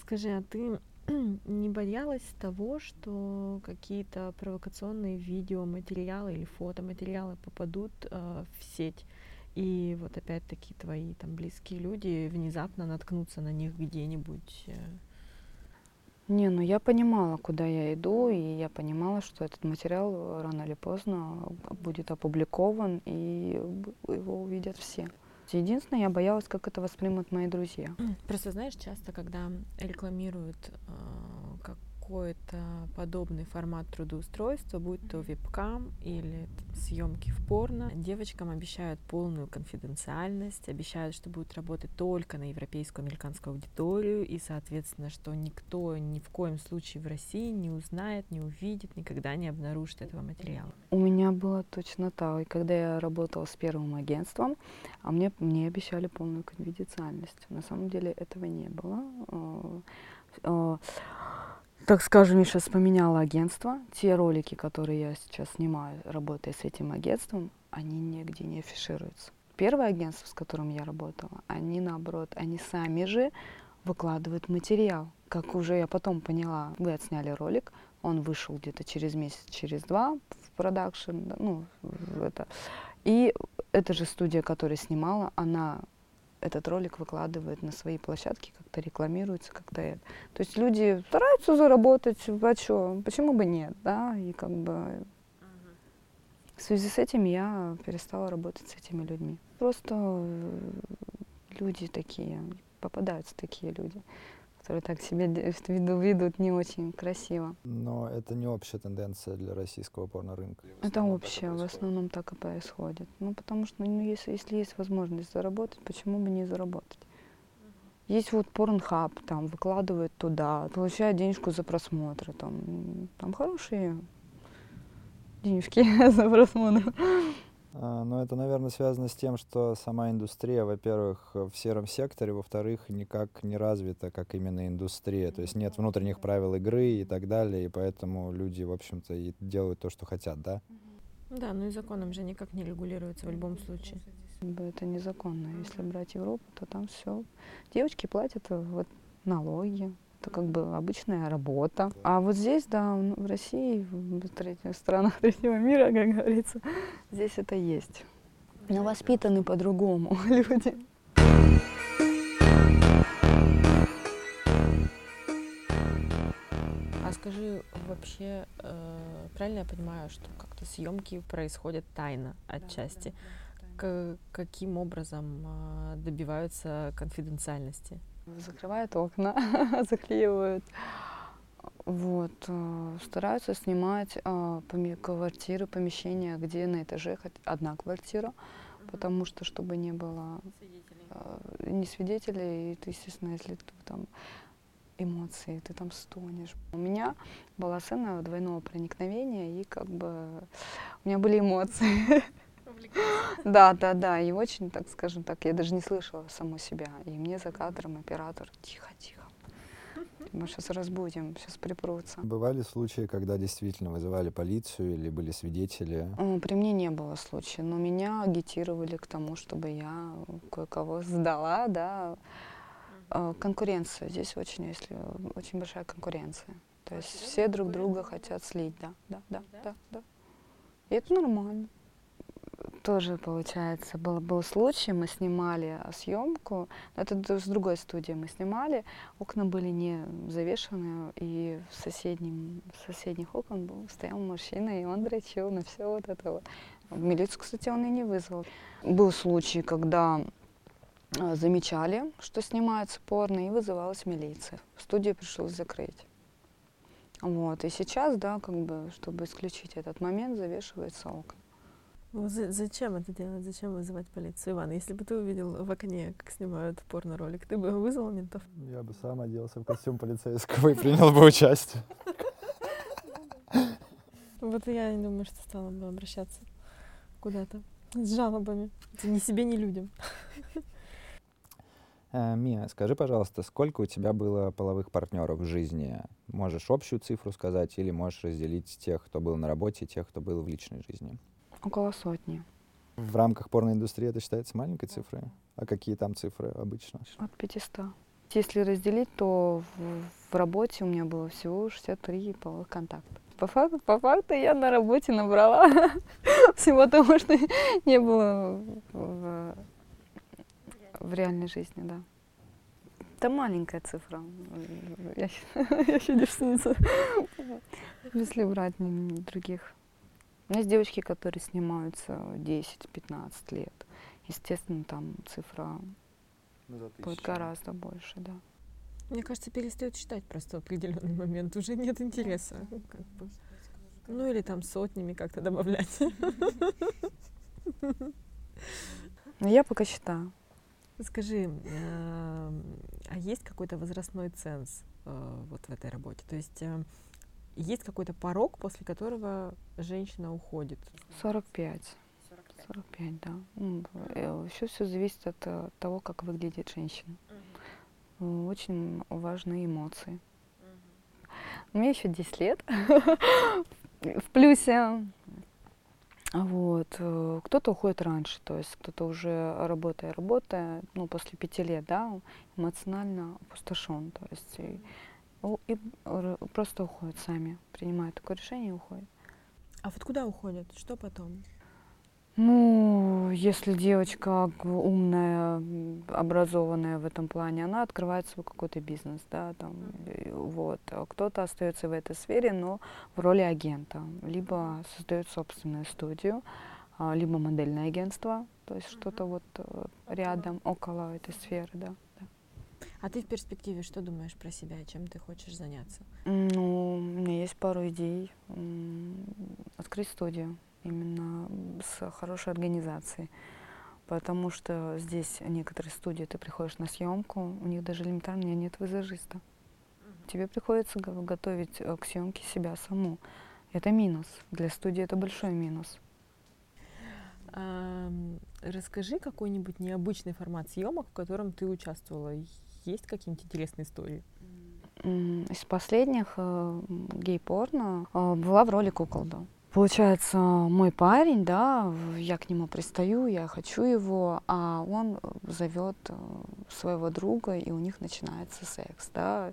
Скажи, а ты не боялась того, что какие-то провокационные видеоматериалы или фотоматериалы попадут э, в сеть, и вот опять-таки твои там близкие люди внезапно наткнутся на них где-нибудь? Э, не, ну я понимала, куда я иду, и я понимала, что этот материал рано или поздно будет опубликован, и его увидят все. Единственное, я боялась, как это воспримут мои друзья. Просто знаешь, часто, когда рекламируют э, какой-то подобный формат трудоустройства, будь то вебкам или съемки в порно, девочкам обещают полную конфиденциальность, обещают, что будут работать только на европейскую, американскую аудиторию, и, соответственно, что никто ни в коем случае в России не узнает, не увидит, никогда не обнаружит этого материала. У меня было точно так. И когда я работала с первым агентством, а мне, мне обещали полную конфиденциальность. На самом деле этого не было. Так скажем, я сейчас поменяла агентство. Те ролики, которые я сейчас снимаю, работая с этим агентством, они нигде не афишируются. Первое агентство, с которым я работала, они наоборот, они сами же выкладывают материал. Как уже я потом поняла, вы отсняли ролик, он вышел где-то через месяц, через два в продакшн, ну, в это. И эта же студия, которая снимала, она этот ролик выкладывает на свои площадки, как-то рекламируется, как-то это. То есть люди стараются заработать, а что, почему бы нет, да, и как бы в связи с этим я перестала работать с этими людьми. Просто люди такие, попадаются такие люди которые так себя ведут не очень красиво. Но это не общая тенденция для российского порно-рынка. Это общая, в основном так и происходит. Ну, потому что, ну, если, если есть возможность заработать, почему бы не заработать? Есть вот порнхаб, там выкладывают туда, получают денежку за просмотры, там, там хорошие денежки за просмотр. А, но это, наверное, связано с тем, что сама индустрия, во-первых, в сером секторе, во-вторых, никак не развита, как именно индустрия. То есть нет внутренних правил игры и так далее, и поэтому люди, в общем-то, и делают то, что хотят, да? Да, ну и законом же никак не регулируется в любом случае. Это незаконно. Если брать Европу, то там все. Девочки платят вот налоги, это как бы обычная работа. А вот здесь, да, в России, в третьих странах третьего мира, как говорится, здесь это есть. Но воспитаны по-другому люди. А скажи, вообще, э, правильно я понимаю, что как-то съемки происходят тайно отчасти? К каким образом э, добиваются конфиденциальности? Закрывают окна, заклеивают. Вот, э, стараются снимать э, квартиры, помещения, где на этаже одна квартира, потому что чтобы не было э, не свидетелей, и ты, естественно, если ты там эмоции, ты там стонешь. У меня была сцена двойного проникновения, и как бы у меня были эмоции. Да, да, да. И очень, так скажем так, я даже не слышала саму себя. И мне за кадром оператор тихо, тихо. Мы сейчас разбудим, сейчас припрутся. Бывали случаи, когда действительно вызывали полицию или были свидетели? При мне не было случая, но меня агитировали к тому, чтобы я кое-кого сдала, да. А, конкуренция. Здесь очень, если очень большая конкуренция. То есть все друг друга хотят слить, да, да, да, да, да. И это нормально тоже, получается, был, был случай, мы снимали съемку, это с другой студии мы снимали, окна были не завешены, и в, соседнем, в соседних окон был, стоял мужчина, и он дрочил на все вот это вот. В милицию, кстати, он и не вызвал. Был случай, когда а, замечали, что снимается порно, и вызывалась милиция. Студию пришлось закрыть. Вот. И сейчас, да, как бы, чтобы исключить этот момент, завешивается окна. Зачем это делать? Зачем вызывать полицию, Иван? Если бы ты увидел в окне, как снимают порно-ролик, ты бы вызвал ментов? Я бы сам оделся в костюм полицейского и принял бы участие. Вот я не думаю, что стала бы обращаться куда-то с жалобами. Ни себе, ни людям. Э, Мия, скажи, пожалуйста, сколько у тебя было половых партнеров в жизни? Можешь общую цифру сказать или можешь разделить тех, кто был на работе, тех, кто был в личной жизни? Около сотни. В рамках порноиндустрии это считается маленькой цифрой? А какие там цифры обычно? От 500. Если разделить, то в, в работе у меня было всего 63 половых контакта. По факту, по факту я на работе набрала всего того, что не было в, в реальной жизни, да. Это маленькая цифра. Я, я еще дешевница. Если брать других у меня есть девочки, которые снимаются 10-15 лет. Естественно, там цифра будет гораздо больше, да. Мне кажется, перестают читать просто в определенный момент. Уже нет интереса. Как бы. Ну или там сотнями как-то добавлять. Но я пока считаю. Скажи, а есть какой-то возрастной ценз э, вот в этой работе? То есть э, есть какой-то порог, после которого женщина уходит? 45. 45, да. Ну, Еще все зависит от э, того, как выглядит женщина. Очень важны эмоции. Мне еще 10 лет в плюсе. Вот. Э, кто-то уходит раньше, то есть кто-то уже работая, работая, ну, после пяти лет, да, эмоционально опустошен, то есть и, и просто уходят сами, принимают такое решение и уходят. А вот куда уходят? Что потом? Ну, если девочка умная, образованная в этом плане, она открывает свой какой-то бизнес, да, там, вот. А кто-то остается в этой сфере, но в роли агента, либо создает собственную студию, а, либо модельное агентство, то есть что-то вот э, рядом, около этой сферы, да. А ты в перспективе что думаешь про себя, чем ты хочешь заняться? Ну, у меня есть пару идей. Открыть студию именно с хорошей организацией. Потому что здесь некоторые студии, ты приходишь на съемку, у них даже элементарно нет визажиста. Тебе приходится готовить э, к съемке себя саму. Это минус. Для студии это большой минус. А, расскажи какой-нибудь необычный формат съемок, в котором ты участвовала. Есть какие-нибудь интересные истории? Из последних э, гей-порно э, была в роли куколда. Получается, мой парень, да, я к нему пристаю, я хочу его, а он зовет э, своего друга, и у них начинается секс, да.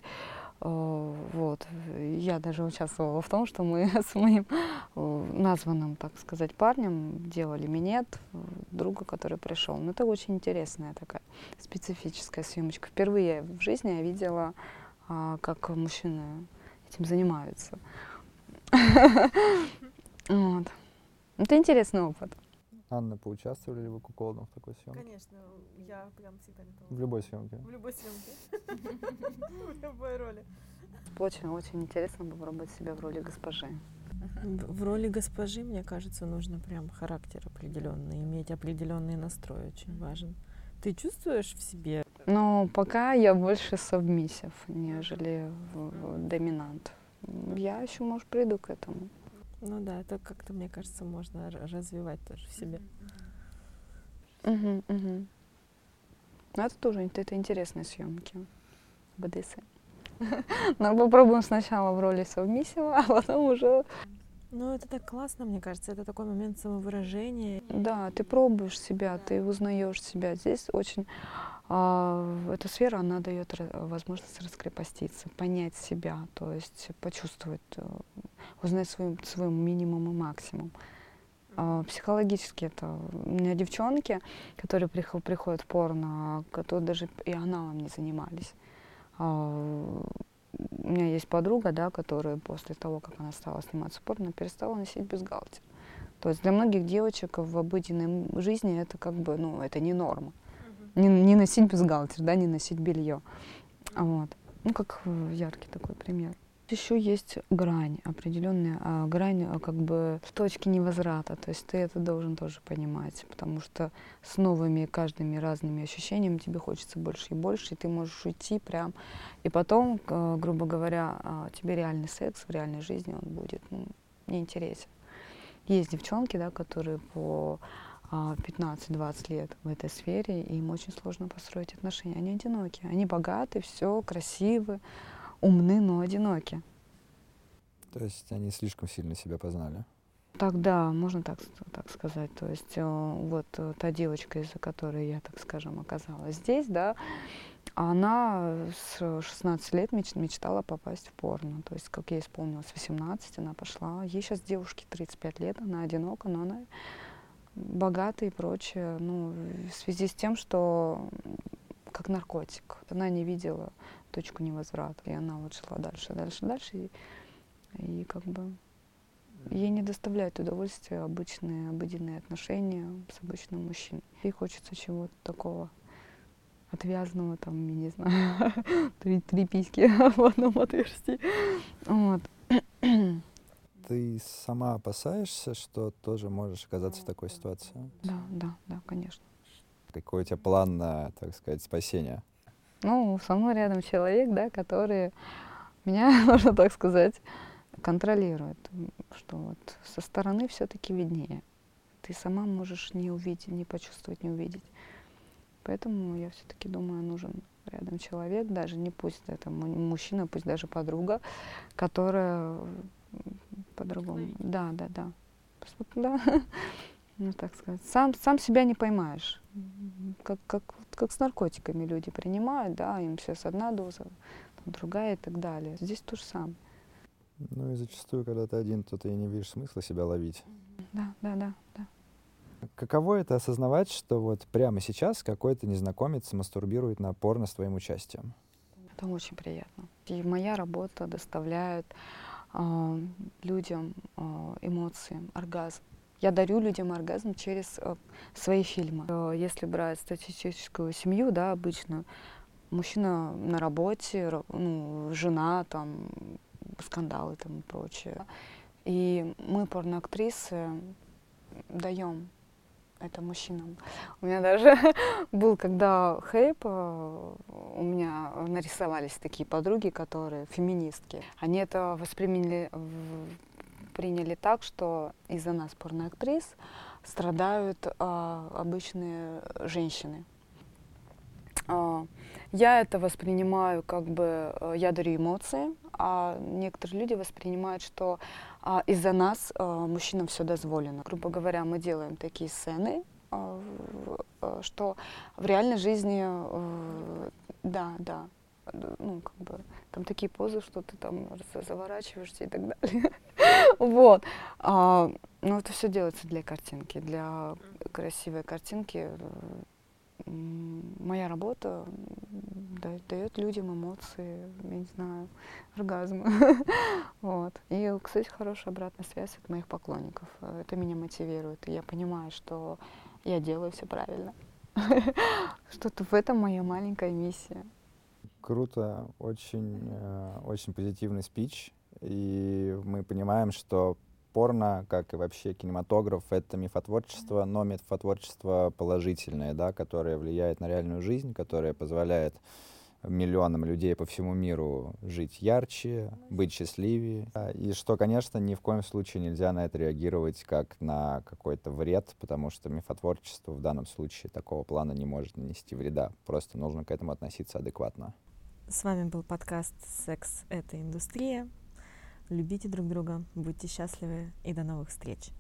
Э, вот. Я даже участвовала в том, что мы с моим э, названным, так сказать, парнем делали минет друга, который пришел. Но это очень интересная такая специфическая съемочка. Впервые в жизни я видела, а, как мужчины этим занимаются. Вот. Это интересный опыт. Анна, поучаствовали ли вы куколдом в такой съемке? Конечно, я прям всегда готова. В любой съемке? В любой съемке. В любой роли. Очень-очень интересно попробовать себя в роли госпожи. В роли госпожи, мне кажется, нужно прям характер определенный, иметь определенный настрой очень важен. Ты чувствуешь в себе? Ну, пока я больше сабмиссив, нежели доминант. Я еще, может, приду к этому. Ну да, это как-то, мне кажется, можно развивать тоже в себе. Угу, угу. Ну, это тоже это интересные съемки. БДСМ. Но попробуем сначала в роли совместного, а потом уже... Ну, это так классно, мне кажется. Это такой момент самовыражения. Да, ты пробуешь себя, ты узнаешь себя. Здесь очень эта сфера, она дает возможность раскрепоститься, понять себя, то есть почувствовать, э, узнать свой, свой минимум и максимум. А, психологически это у меня девчонки, которые приходят в порно, которые даже и аналом не занимались. А, у меня есть подруга, да, которая после того, как она стала сниматься в порно, перестала носить бюстгальтер. То есть для многих девочек в обыденной жизни это как бы, ну, это не норма не, не носить бюстгальтер, да, не носить белье. Вот. Ну, как яркий такой пример. Еще есть грань определенная, а грань а, как бы точки невозврата. То есть ты это должен тоже понимать, потому что с новыми каждыми разными ощущениями тебе хочется больше и больше, и ты можешь уйти прям. И потом, грубо говоря, а, тебе реальный секс в реальной жизни он будет ну, неинтересен. Есть девчонки, да, которые по 15-20 а, лет в этой сфере, и им очень сложно построить отношения. Они одиноки, они богаты, все, красивы, умны, но одиноки. То есть они слишком сильно себя познали? Тогда можно так, так сказать. То есть э, вот э, та девочка, из-за которой я, так скажем, оказалась здесь, да, она с 16 лет меч, мечтала попасть в порно. То есть, как ей исполнилось 18, она пошла. Ей сейчас девушке 35 лет, она одинока, но она богатый и прочее, ну, в связи с тем, что как наркотик. Она не видела точку невозврата, и она вот шла дальше, дальше, дальше, и, и как бы ей не доставляет удовольствия обычные, обыденные отношения с обычным мужчиной. Ей хочется чего-то такого отвязного, там, я не знаю, три, три письки в одном отверстии. Вот. Ты сама опасаешься, что тоже можешь оказаться в такой ситуации? Да, да, да, конечно. Какой у тебя план на, так сказать, спасение? Ну, со мной рядом человек, да, который меня, можно так сказать, контролирует, что вот со стороны все-таки виднее. Ты сама можешь не увидеть, не почувствовать, не увидеть. Поэтому я все-таки думаю, нужен рядом человек, даже не пусть это мужчина, пусть даже подруга, которая по-другому. Да, да, да. Да. Ну, так сказать. Сам, сам себя не поймаешь. Как, как, как с наркотиками люди принимают, да, им сейчас одна доза, другая и так далее. Здесь то же самое. Ну и зачастую, когда ты один, то ты и не видишь смысла себя ловить. Да, да, да, да. Каково это осознавать, что вот прямо сейчас какой-то незнакомец мастурбирует на порно с твоим участием? Это очень приятно. И моя работа доставляет э, людям э, эмоции, оргазм. Я дарю людям оргазм через э, свои фильмы. Э, если брать статистическую семью, да, обычно мужчина на работе, ну, жена, там, скандалы там и прочее. И мы, порноактрисы, даем это мужчинам. У меня даже был, когда хейп, э, у меня нарисовались такие подруги, которые феминистки. Они это восприняли, приняли так, что из-за нас, порноактрис, страдают а, обычные женщины. А, я это воспринимаю как бы, я дарю эмоции, а некоторые люди воспринимают, что а, из-за нас а, мужчинам все дозволено. Грубо говоря, мы делаем такие сцены, а, что в реальной жизни, а, да, да, ну, как бы, там такие позы, что ты там заворачиваешься и так далее. вот. А, но это все делается для картинки, для красивой картинки моя работа дает людям эмоции, я не знаю, оргазмы. вот. И, кстати, хорошая обратная связь от моих поклонников. Это меня мотивирует. И я понимаю, что я делаю все правильно. Что-то в этом моя маленькая миссия. Круто, очень, э, очень позитивный спич. И мы понимаем, что порно, как и вообще кинематограф, это мифотворчество, но мифотворчество положительное, да, которое влияет на реальную жизнь, которое позволяет миллионам людей по всему миру жить ярче, быть счастливее. И что, конечно, ни в коем случае нельзя на это реагировать как на какой-то вред, потому что мифотворчество в данном случае такого плана не может нанести вреда. Просто нужно к этому относиться адекватно. С вами был подкаст «Секс — это индустрия». Любите друг друга, будьте счастливы и до новых встреч!